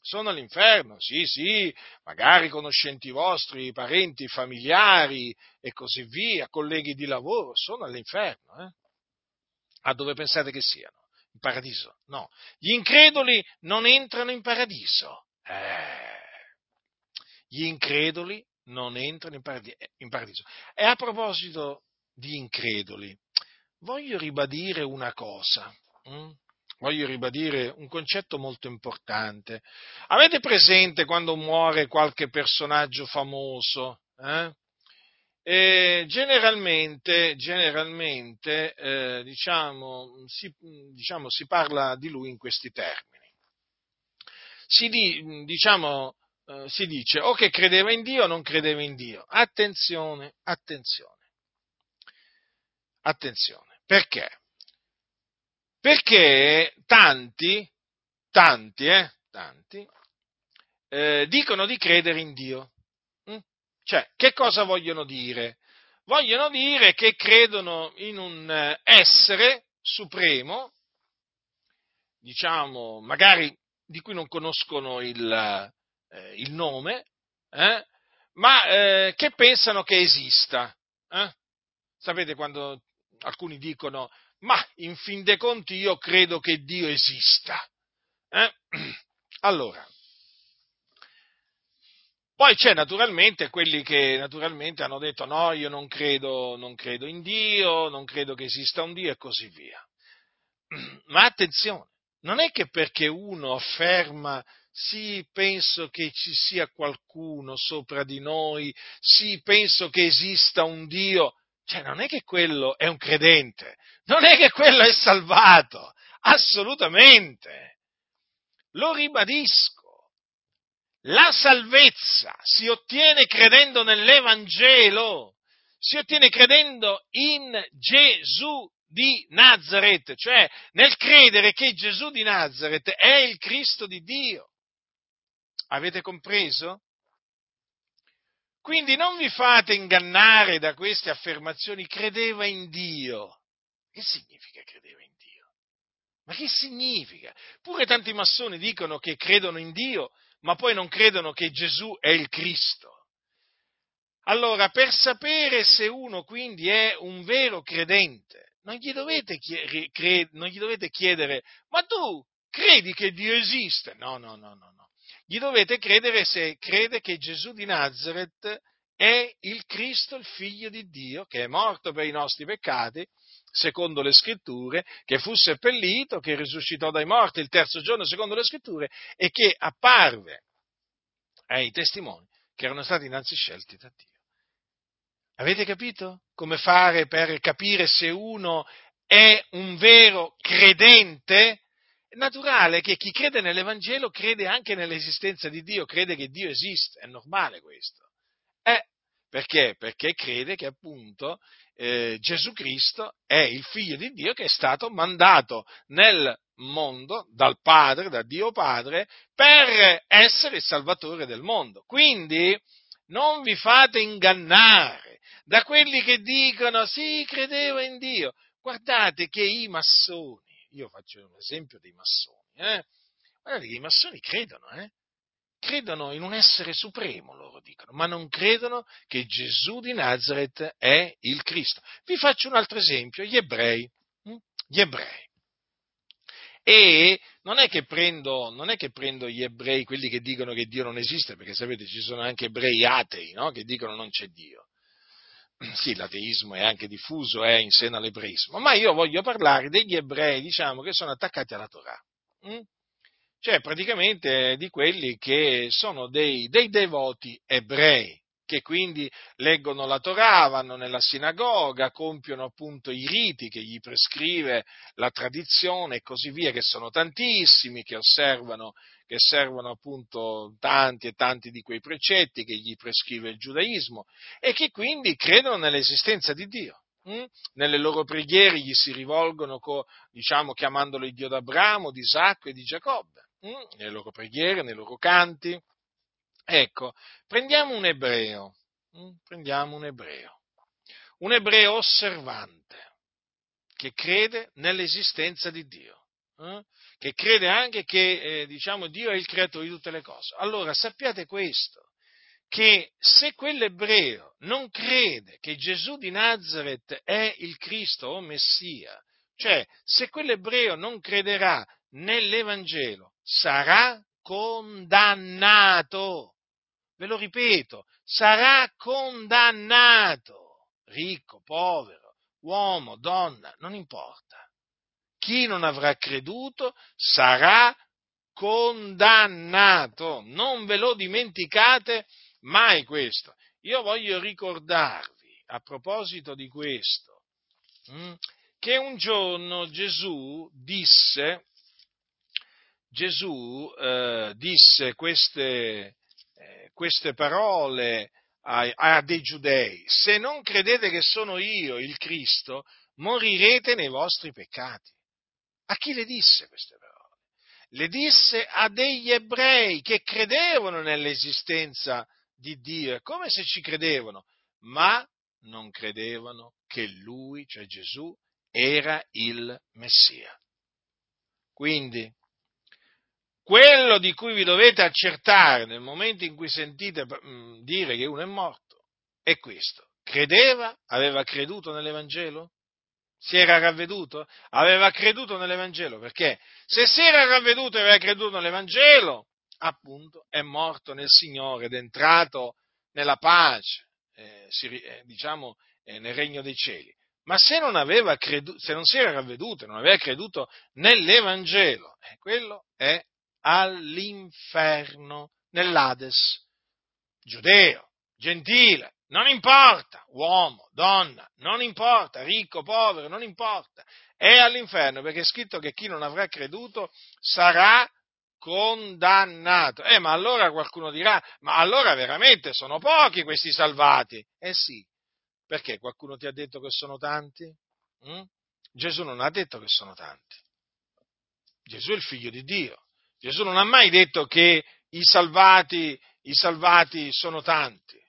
Sono all'inferno, sì, sì, magari conoscenti vostri, parenti, familiari e così via, colleghi di lavoro, sono all'inferno, eh? A dove pensate che siano? In paradiso? No. Gli increduli non entrano in paradiso. Eh gli increduli non entrano in paradiso. E a proposito di increduli, voglio ribadire una cosa. Hm? Voglio ribadire un concetto molto importante. Avete presente quando muore qualche personaggio famoso? Eh? E generalmente, generalmente eh, diciamo, si, diciamo, si, parla di lui in questi termini. Si di, diciamo, eh, si dice o che credeva in Dio o non credeva in Dio. Attenzione, attenzione, attenzione. Perché? Perché tanti, tanti, eh, tanti, eh, dicono di credere in Dio. Mm? Cioè, che cosa vogliono dire? Vogliono dire che credono in un eh, essere supremo, diciamo, magari di cui non conoscono il, eh, il nome, eh, ma eh, che pensano che esista. Eh? Sapete quando alcuni dicono, ma in fin dei conti io credo che Dio esista. Eh? *clears throat* Allora, poi c'è naturalmente quelli che naturalmente hanno detto no, io non credo, non credo in Dio, non credo che esista un Dio e così via. *clears throat* Ma attenzione, non è che perché uno afferma sì, penso che ci sia qualcuno sopra di noi, sì, penso che esista un Dio, cioè non è che quello è un credente, non è che quello è salvato, assolutamente. Lo ribadisco. La salvezza si ottiene credendo nell'Evangelo, si ottiene credendo in Gesù di Nazareth, cioè nel credere che Gesù di Nazareth è il Cristo di Dio. Avete compreso? Quindi non vi fate ingannare da queste affermazioni, credeva in Dio. Che significa credeva in Dio? Ma che significa? Pure tanti massoni dicono che credono in Dio, ma poi non credono che Gesù è il Cristo. Allora, per sapere se uno quindi è un vero credente, non gli dovete, chiedere, non gli dovete chiedere, ma tu credi che Dio esiste? No, no, no, no, no gli dovete credere se crede che Gesù di Nazareth è il Cristo, il figlio di Dio, che è morto per i nostri peccati, secondo le scritture, che fu seppellito, che risuscitò dai morti il terzo giorno, secondo le scritture, e che apparve ai testimoni che erano stati innanzi scelti da Dio. Avete capito come fare per capire se uno è un vero credente? Naturale che chi crede nell'Evangelo crede anche nell'esistenza di Dio, crede che Dio esiste, è normale questo. Eh, perché? Perché crede che appunto eh, Gesù Cristo è il figlio di Dio che è stato mandato nel mondo, dal Padre, da Dio Padre, per essere il Salvatore del mondo. Quindi non vi fate ingannare da quelli che dicono sì, credevo in Dio. Guardate che i massoni, io faccio un esempio dei massoni, eh? guardate che i massoni credono, eh? credono in un essere supremo, loro dicono, ma non credono che Gesù di Nazareth è il Cristo. Vi faccio un altro esempio, gli ebrei. Hm? Gli ebrei. E non è, prendo, non è che prendo, gli ebrei, quelli che dicono che Dio non esiste, perché sapete ci sono anche ebrei atei no? che dicono non c'è Dio. *clears throat* Sì, l'ateismo è anche diffuso è in seno all'ebraismo, ma io voglio parlare degli ebrei, diciamo, che sono attaccati alla Torah. Hm? cioè praticamente di quelli che sono dei, dei devoti ebrei, che quindi leggono la Torah, vanno nella sinagoga, compiono appunto i riti che gli prescrive la tradizione e così via, che sono tantissimi, che osservano, che osservano appunto tanti e tanti di quei precetti che gli prescrive il giudaismo e che quindi credono nell'esistenza di Dio. Hm? Nelle loro preghiere gli si rivolgono, diciamo, chiamandolo il Dio d'Abramo, di Isacco e di Giacobbe. Mm, nelle loro preghiere, nei loro canti. Ecco, prendiamo un ebreo, mm, prendiamo un ebreo, un ebreo osservante che crede nell'esistenza di Dio, eh? che crede anche che eh, diciamo, Dio è il creatore di tutte le cose. Allora sappiate questo, che se quell'ebreo non crede che Gesù di Nazareth è il Cristo o Messia, cioè se quell'ebreo non crederà nell'Evangelo, sarà condannato. Ve lo ripeto, sarà condannato. Ricco, povero, uomo, donna, non importa. Chi non avrà creduto sarà condannato. Non ve lo dimenticate mai questo. Io voglio ricordarvi, a proposito di questo, mm, che un giorno Gesù disse Gesù eh, disse queste, queste parole a, a, dei giudei, se non credete che sono io il Cristo, morirete nei vostri peccati. A chi le disse queste parole? Le disse a degli ebrei che credevano nell'esistenza di Dio, è come se ci credevano, ma non credevano che lui, cioè Gesù, era il Messia. Quindi, quello di cui vi dovete accertare nel momento in cui sentite mm, dire che uno è morto è questo. Credeva? Aveva creduto nell'Evangelo? Si era ravveduto? Aveva creduto nell'Evangelo perché se si era ravveduto e aveva creduto nell'Evangelo, appunto è morto nel Signore ed è entrato nella pace, eh, si, eh, diciamo eh, nel regno dei cieli. Ma se non, creduto, se non si era ravveduto e non aveva creduto nell'Evangelo, eh, quello è all'inferno, nell'Ades. Giudeo, gentile, non importa, uomo, donna, non importa, ricco, povero, non importa, è all'inferno perché è scritto che chi non avrà creduto sarà condannato. Eh, ma allora qualcuno dirà, ma allora veramente sono pochi questi salvati? Eh sì, perché qualcuno ti ha detto che sono tanti? Mm? Gesù non ha detto che sono tanti. Gesù è il figlio di Dio. Gesù non ha mai detto che i salvati, i salvati sono tanti.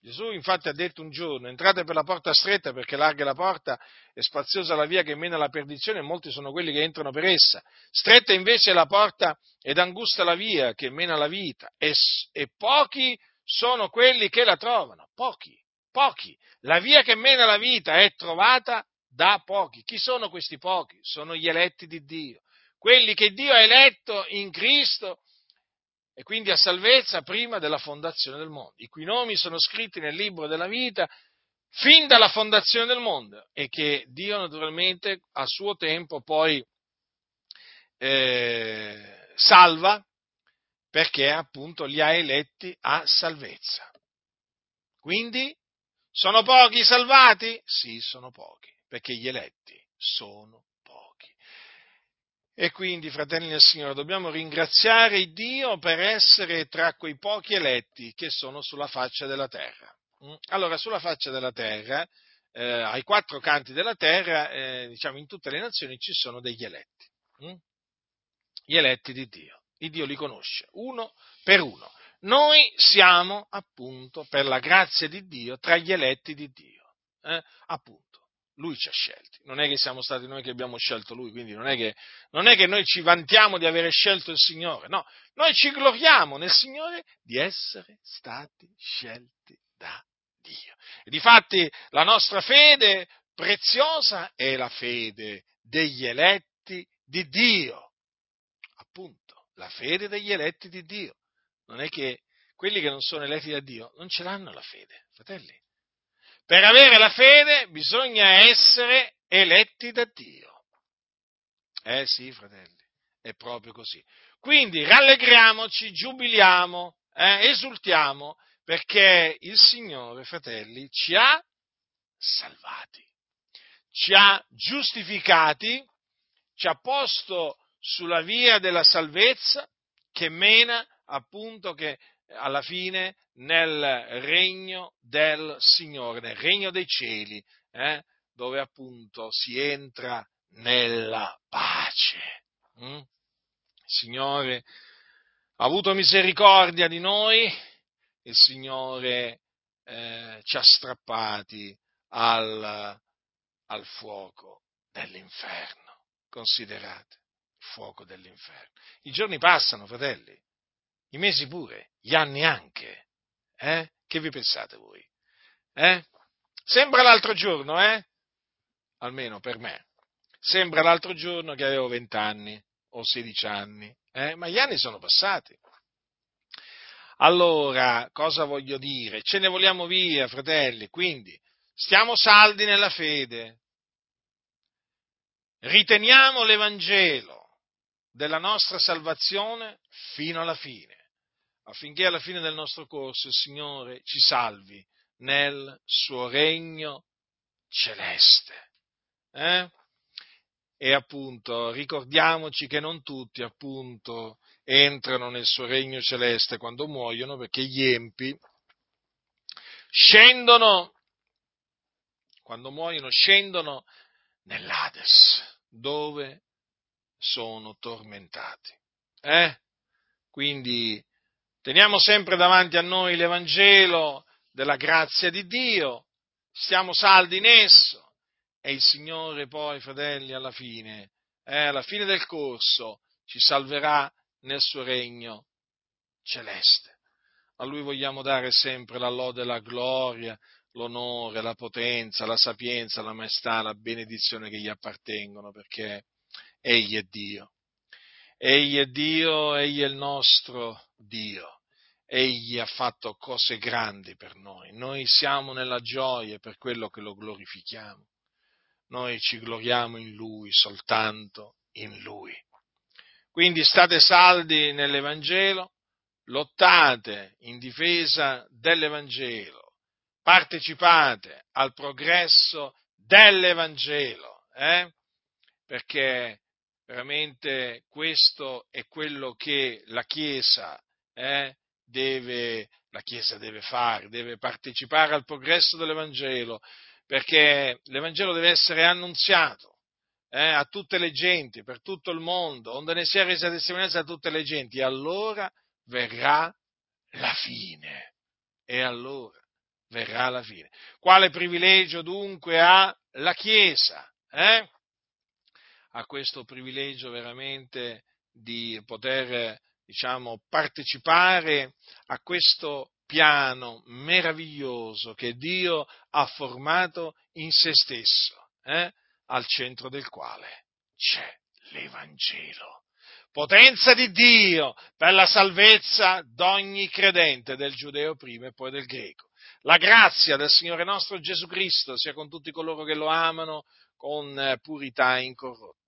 Gesù infatti ha detto un giorno, entrate per la porta stretta perché larga è la porta e spaziosa la via che mena alla perdizione e molti sono quelli che entrano per essa. Stretta invece è la porta ed angusta la via che mena alla vita e, e pochi sono quelli che la trovano. Pochi, pochi. La via che mena alla vita è trovata da pochi. Chi sono questi pochi? Sono gli eletti di Dio quelli che Dio ha eletto in Cristo e quindi a salvezza prima della fondazione del mondo, i cui nomi sono scritti nel libro della vita fin dalla fondazione del mondo e che Dio naturalmente a suo tempo poi eh, salva perché appunto li ha eletti a salvezza. Quindi sono pochi i salvati? Sì, sono pochi, perché gli eletti sono e quindi, fratelli del Signore, dobbiamo ringraziare Dio per essere tra quei pochi eletti che sono sulla faccia della terra. Mm? Allora, sulla faccia della terra, eh, ai quattro canti della terra, eh, diciamo in tutte le nazioni ci sono degli eletti. hm? gli eletti di Dio. Il Dio li conosce uno per uno. Noi siamo appunto per la grazia di Dio tra gli eletti di Dio. Eh? Appunto. Lui ci ha scelti, non è che siamo stati noi che abbiamo scelto Lui, quindi non è, che, non è che noi ci vantiamo di avere scelto il Signore, no, noi ci gloriamo nel Signore di essere stati scelti da Dio. E difatti la nostra fede preziosa è la fede degli eletti di Dio, appunto, la fede degli eletti di Dio. Non è che quelli che non sono eletti da Dio non ce l'hanno la fede, fratelli. Per avere la fede bisogna essere eletti da Dio. Eh sì, fratelli, è proprio così. Quindi rallegriamoci, giubiliamo, eh, esultiamo, perché il Signore, fratelli, ci ha salvati, ci ha giustificati, ci ha posto sulla via della salvezza che mena appunto che alla fine nel regno del Signore, nel regno dei cieli, eh, dove appunto si entra nella pace. Mm? Signore ha avuto misericordia di noi, il Signore eh, ci ha strappati al, al fuoco dell'inferno. Considerate il fuoco dell'inferno. I giorni passano, fratelli, i mesi pure, gli anni anche. Eh? Che vi pensate voi? Eh? Sembra l'altro giorno, eh? Almeno per me. Sembra l'altro giorno che avevo 20 anni o 16 anni, eh? ma gli anni sono passati. Allora, cosa voglio dire? Ce ne vogliamo via, fratelli, quindi stiamo saldi nella fede. Riteniamo l'Evangelo della nostra salvazione fino alla fine affinché alla fine del nostro corso il Signore ci salvi nel suo regno celeste. Eh? E appunto ricordiamoci che non tutti appunto entrano nel suo regno celeste quando muoiono perché gli empi scendono, quando muoiono scendono nell'Ades dove sono tormentati. Eh? Quindi Teniamo sempre davanti a noi l'Evangelo della grazia di Dio, stiamo saldi in esso e il Signore poi, fratelli, alla fine, eh, alla fine del corso, ci salverà nel suo regno celeste. A Lui vogliamo dare sempre la lode, la gloria, l'onore, la potenza, la sapienza, la maestà, la benedizione che gli appartengono, perché Egli è Dio. Egli è Dio, Egli è il nostro Dio. Egli ha fatto cose grandi per noi. Noi siamo nella gioia per quello che lo glorifichiamo. Noi ci gloriamo in Lui, soltanto in Lui. Quindi state saldi nell'Evangelo, lottate in difesa dell'Evangelo, partecipate al progresso dell'Evangelo, eh? perché veramente questo è quello che la Chiesa eh, deve, la Chiesa deve fare, deve partecipare al progresso dell'Evangelo, perché l'Evangelo deve essere annunziato eh, a tutte le genti, per tutto il mondo, onde ne sia resa testimonianza a tutte le genti, allora verrà la fine. E allora verrà la fine. Quale privilegio dunque ha la Chiesa? Eh? ha questo privilegio veramente di poter diciamo, partecipare a questo piano meraviglioso che Dio ha formato in se stesso, eh? al centro del quale c'è l'Evangelo. Potenza di Dio per la salvezza d'ogni credente, del giudeo prima e poi del greco. La grazia del Signore nostro Gesù Cristo sia con tutti coloro che lo amano con purità incorrotta.